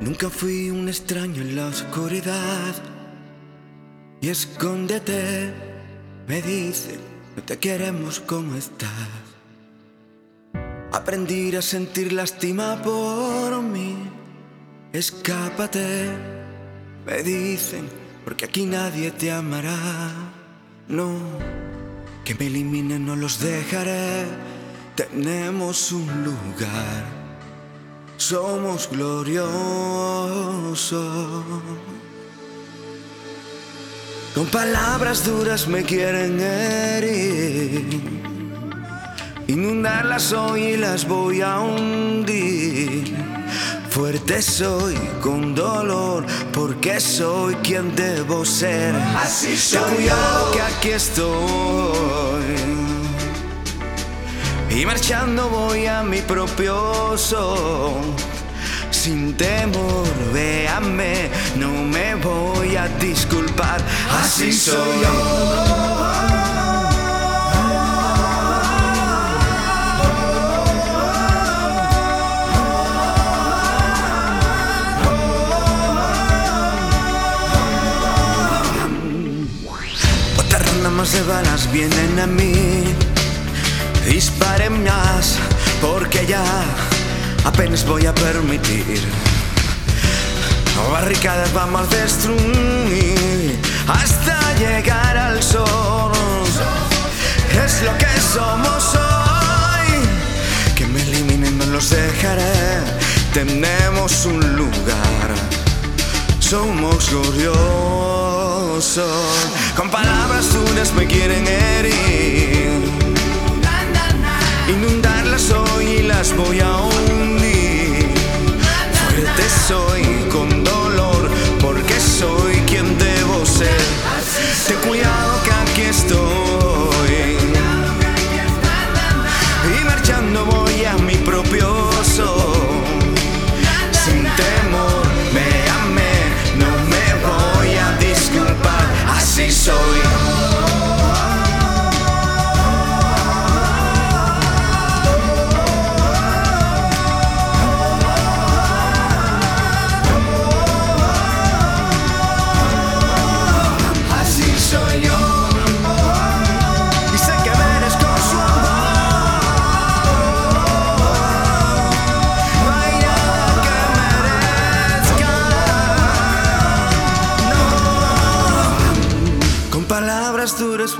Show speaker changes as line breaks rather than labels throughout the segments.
Nunca fui un extraño en la oscuridad. Y escóndete, me dicen, no te queremos como estás. Aprendí a sentir lástima por mí. Escápate, me dicen, porque aquí nadie te amará. No, que me eliminen no los dejaré. Tenemos un lugar, somos gloriosos. Con palabras duras me quieren herir. Inundarlas hoy y las voy a hundir. Fuerte soy con dolor porque soy quien debo ser.
Así soy yo.
que aquí estoy. Y marchando voy a mi propio son. Sin temor, véame, no me voy a disculpar. Así soy yo. Ramas de balas vienen a mí. Porque ya apenas voy a permitir. Barricadas vamos a destruir hasta llegar al sol. Es lo que somos hoy. Que me eliminen, no los dejaré. Tenemos un lugar somos gloriosos. Con palabras duras me quieren herir.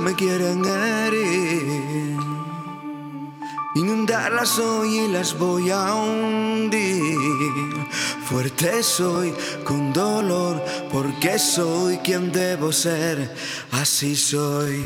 Me quieren herir. Inundarlas hoy y las voy a hundir. Fuerte soy con dolor porque soy quien debo ser. Así soy.